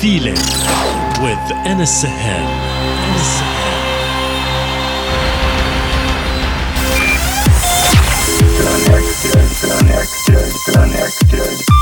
feeling with Anas connected, connected, connected.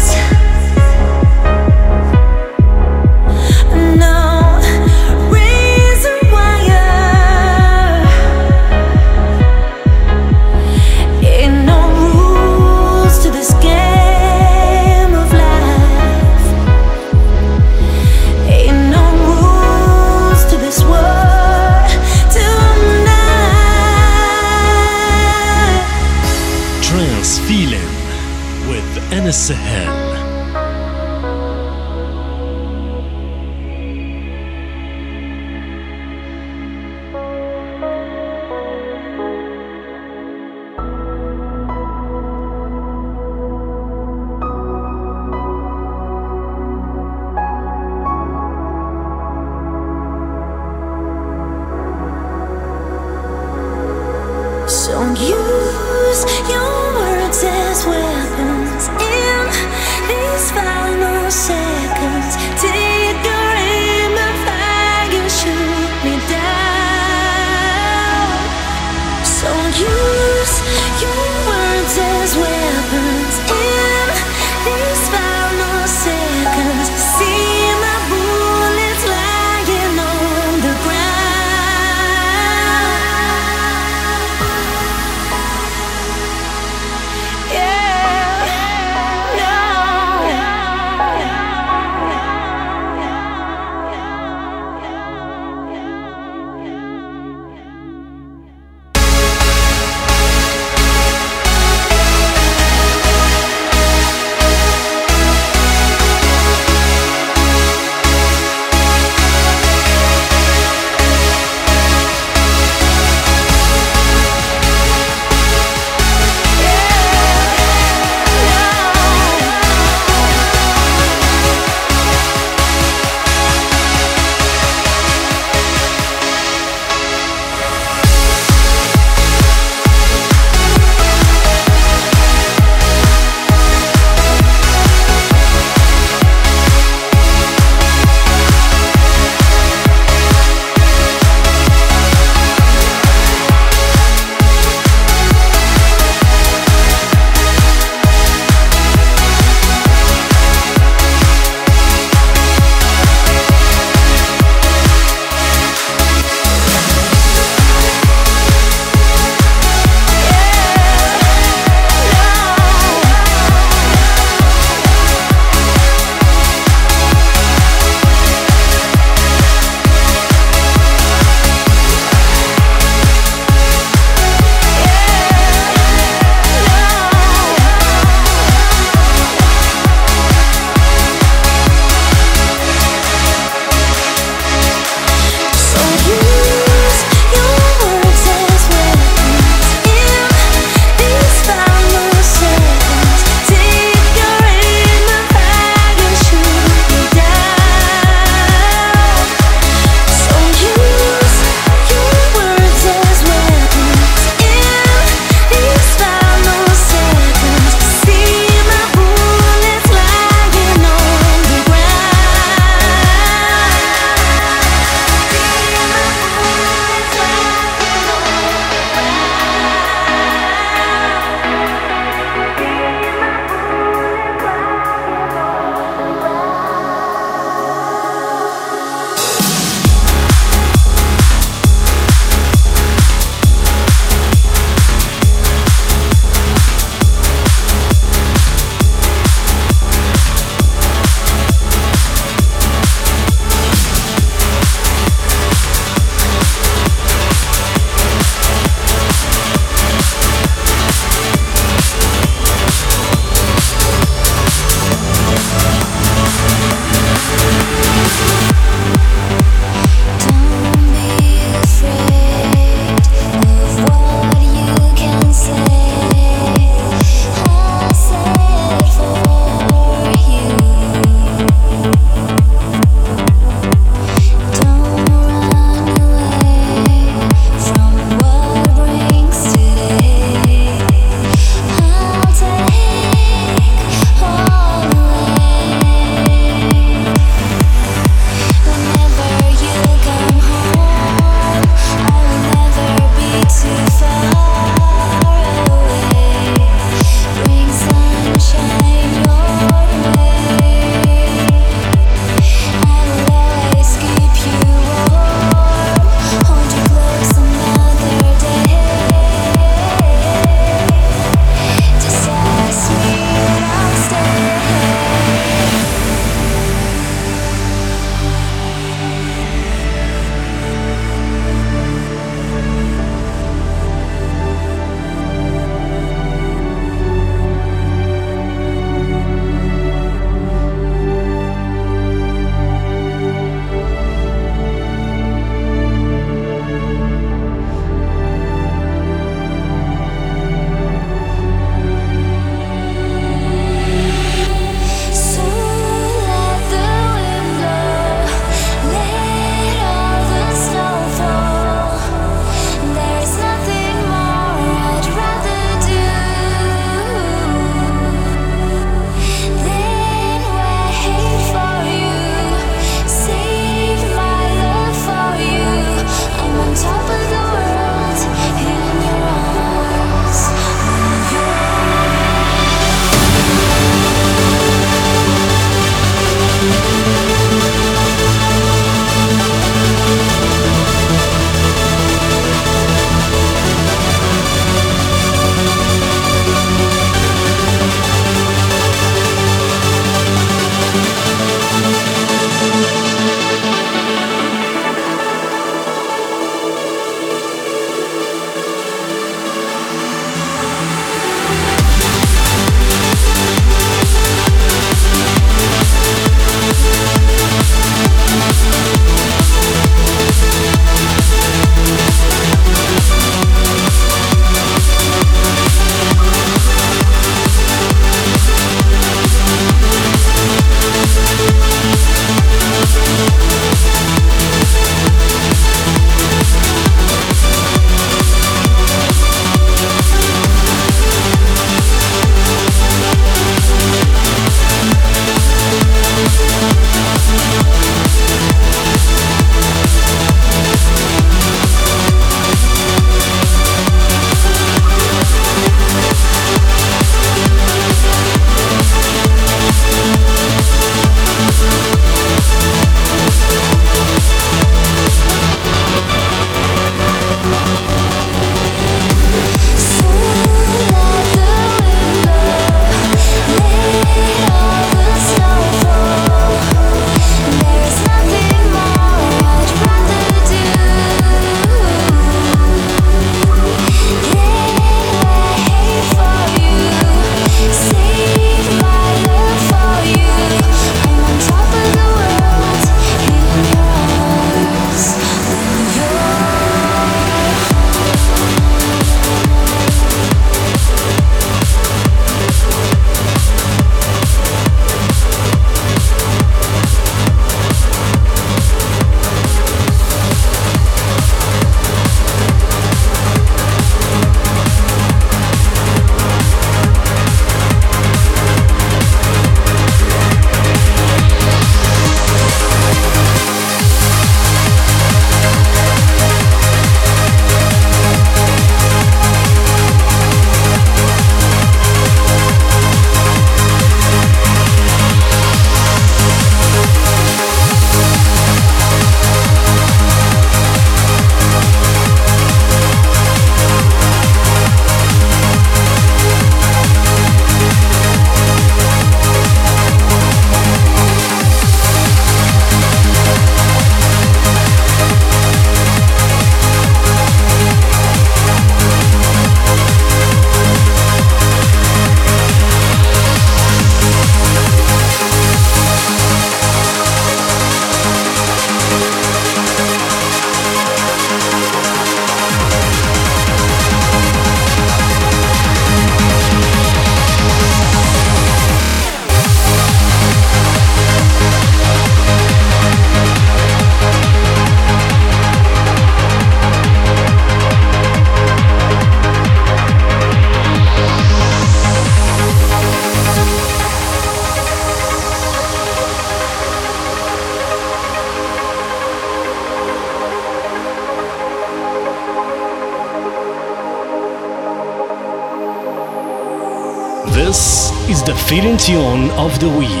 The week.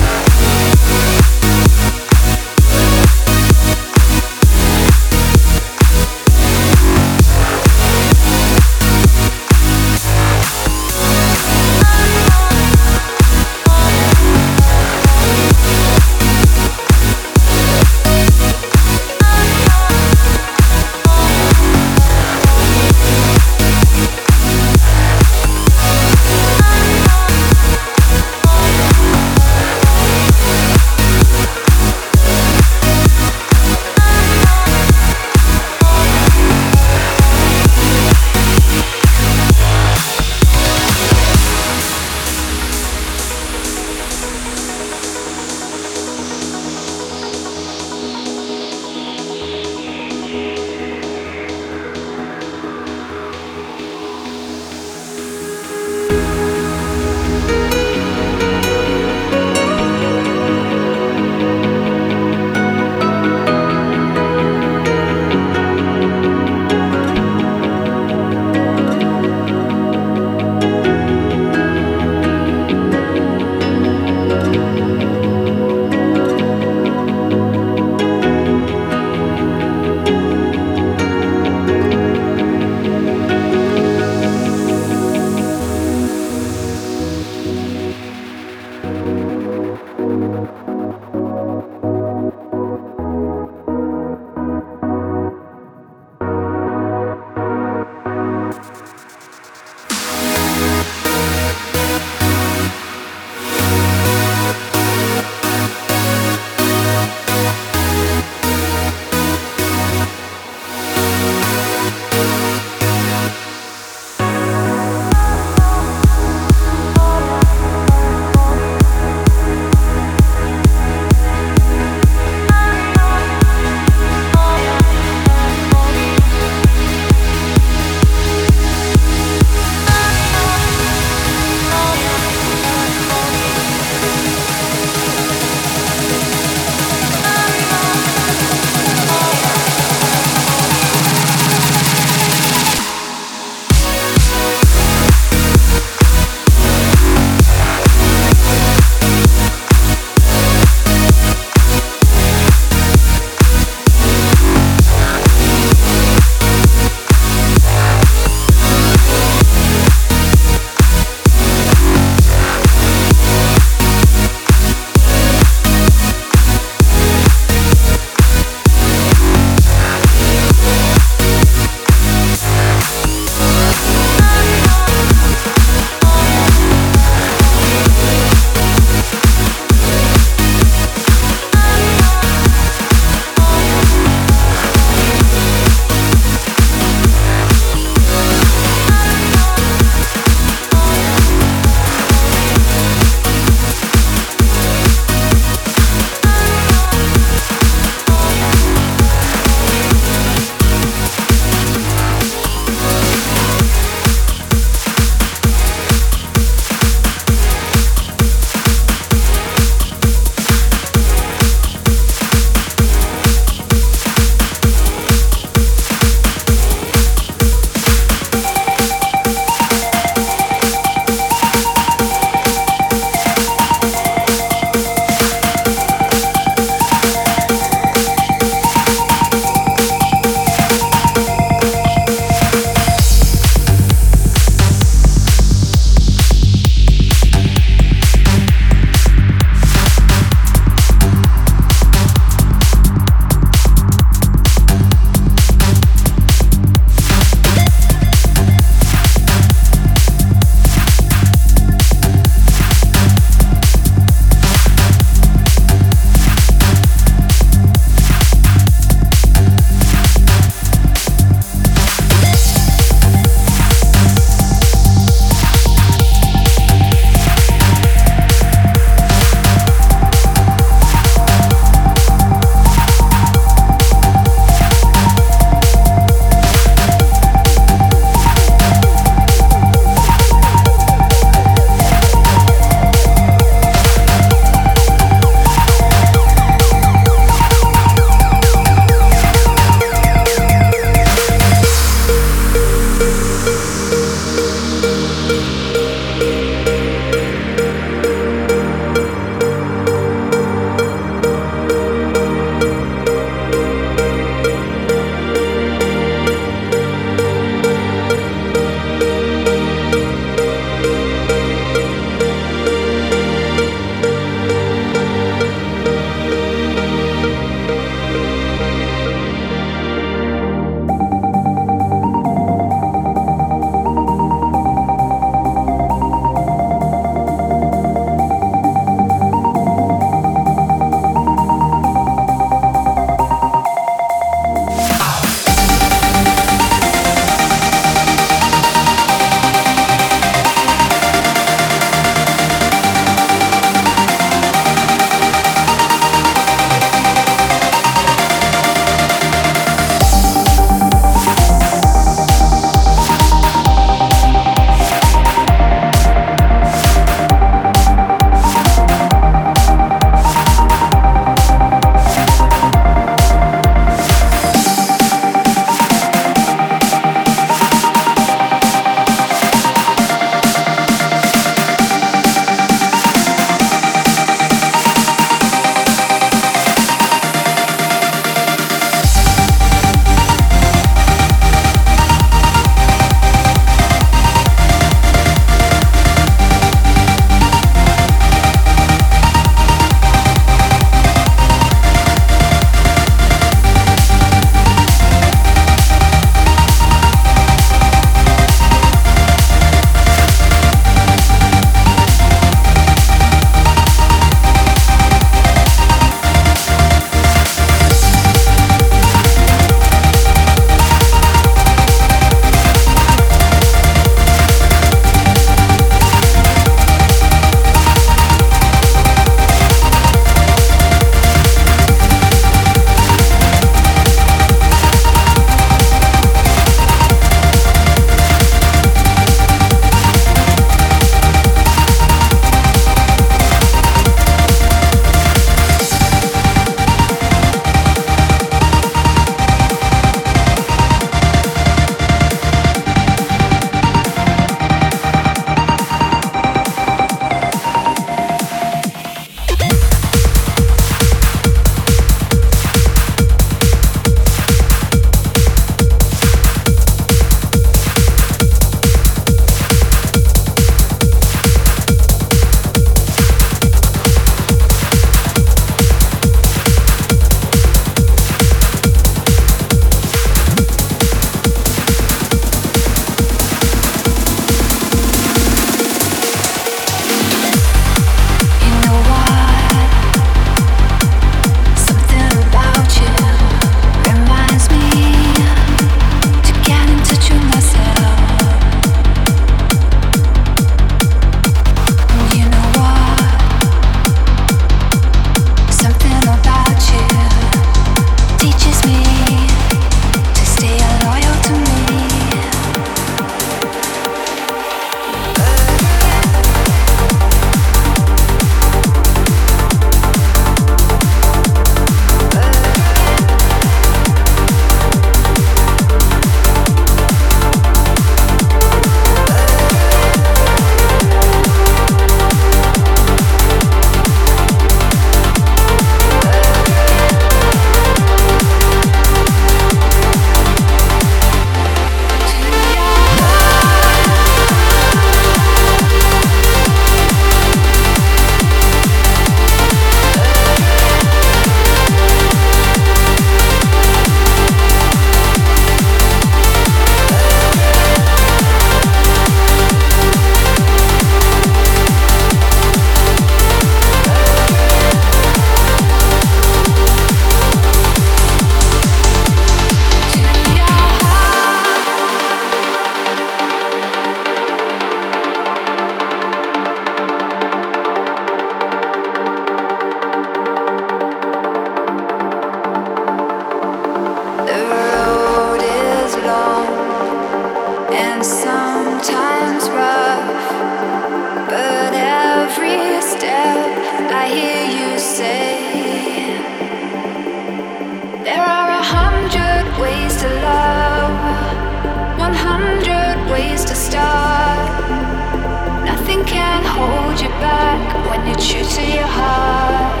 You're true to your heart.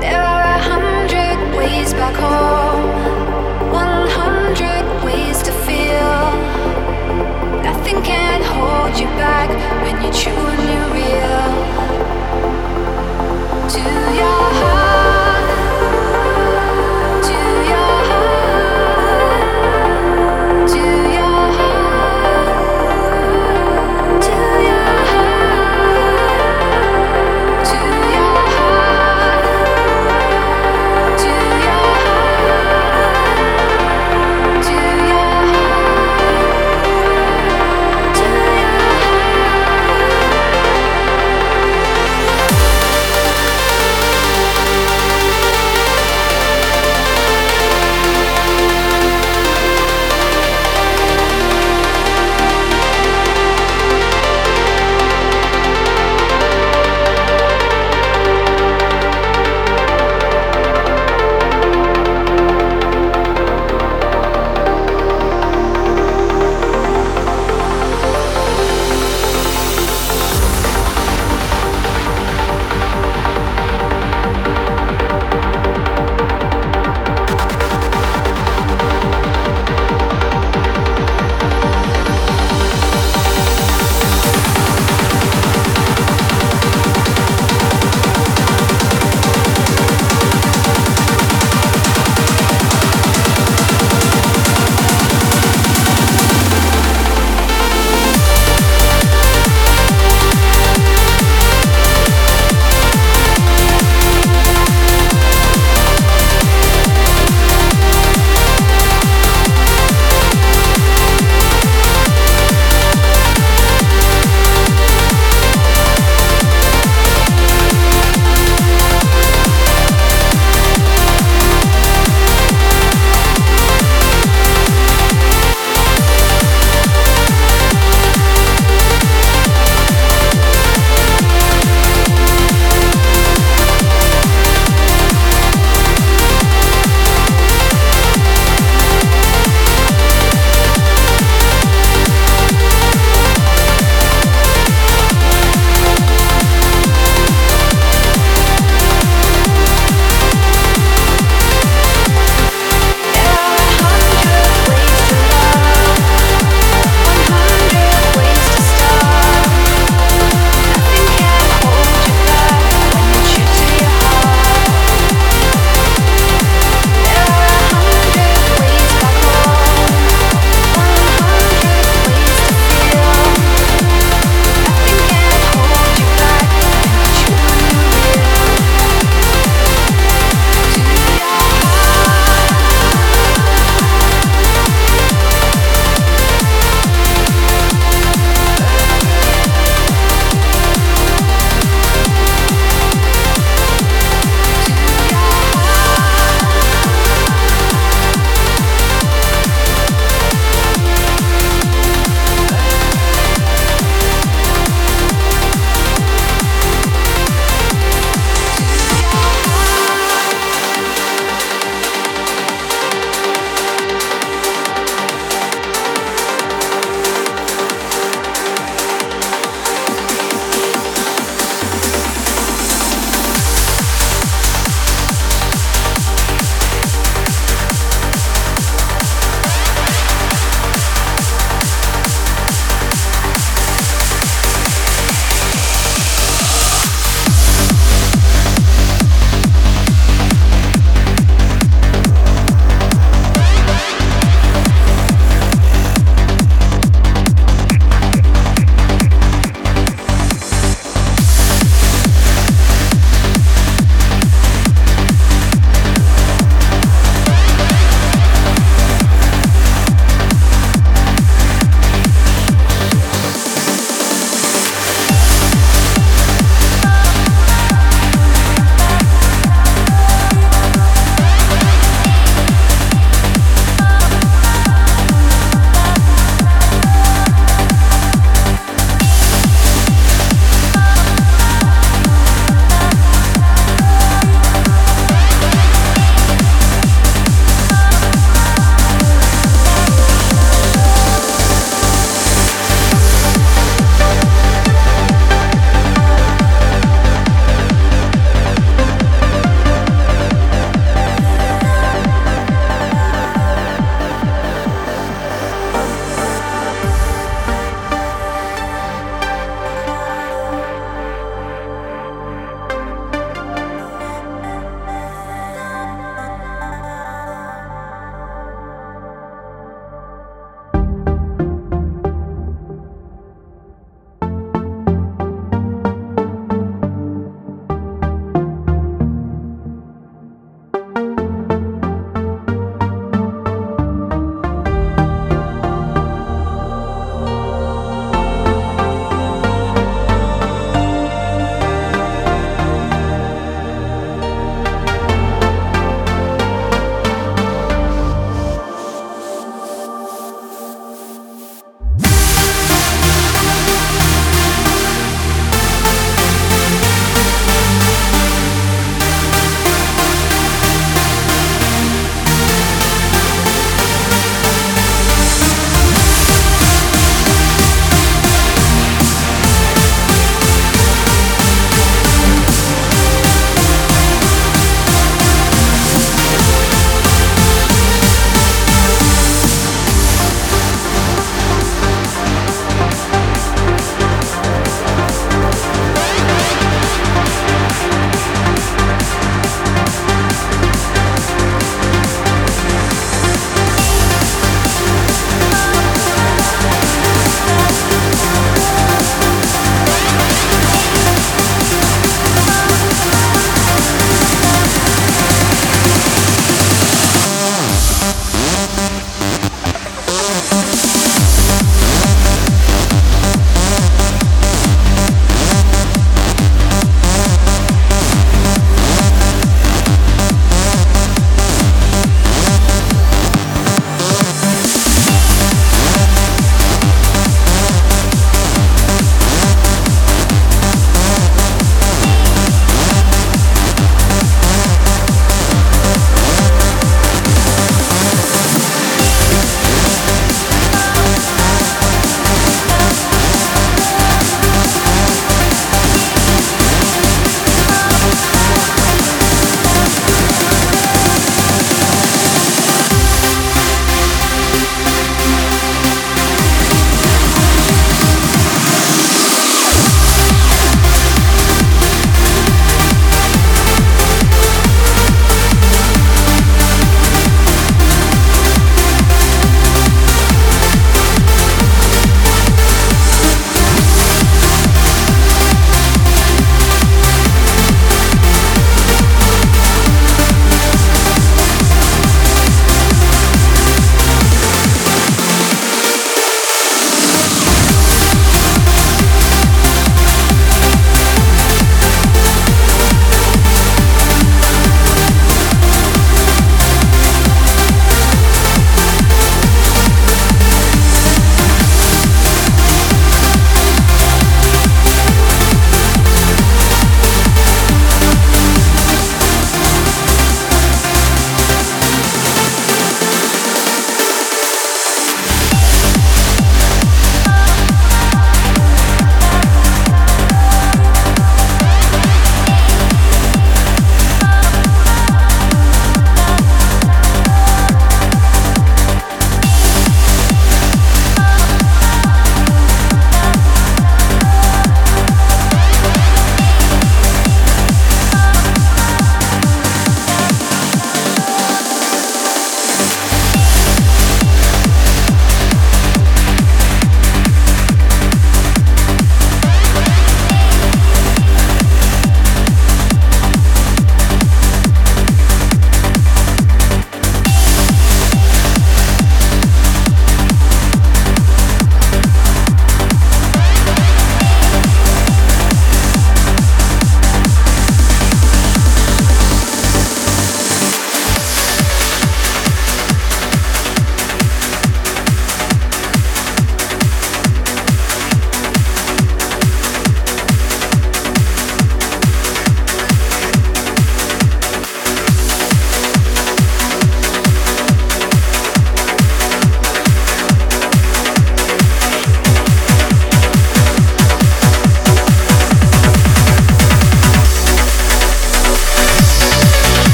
There are a hundred ways back home, one hundred ways to feel. Nothing can hold you back.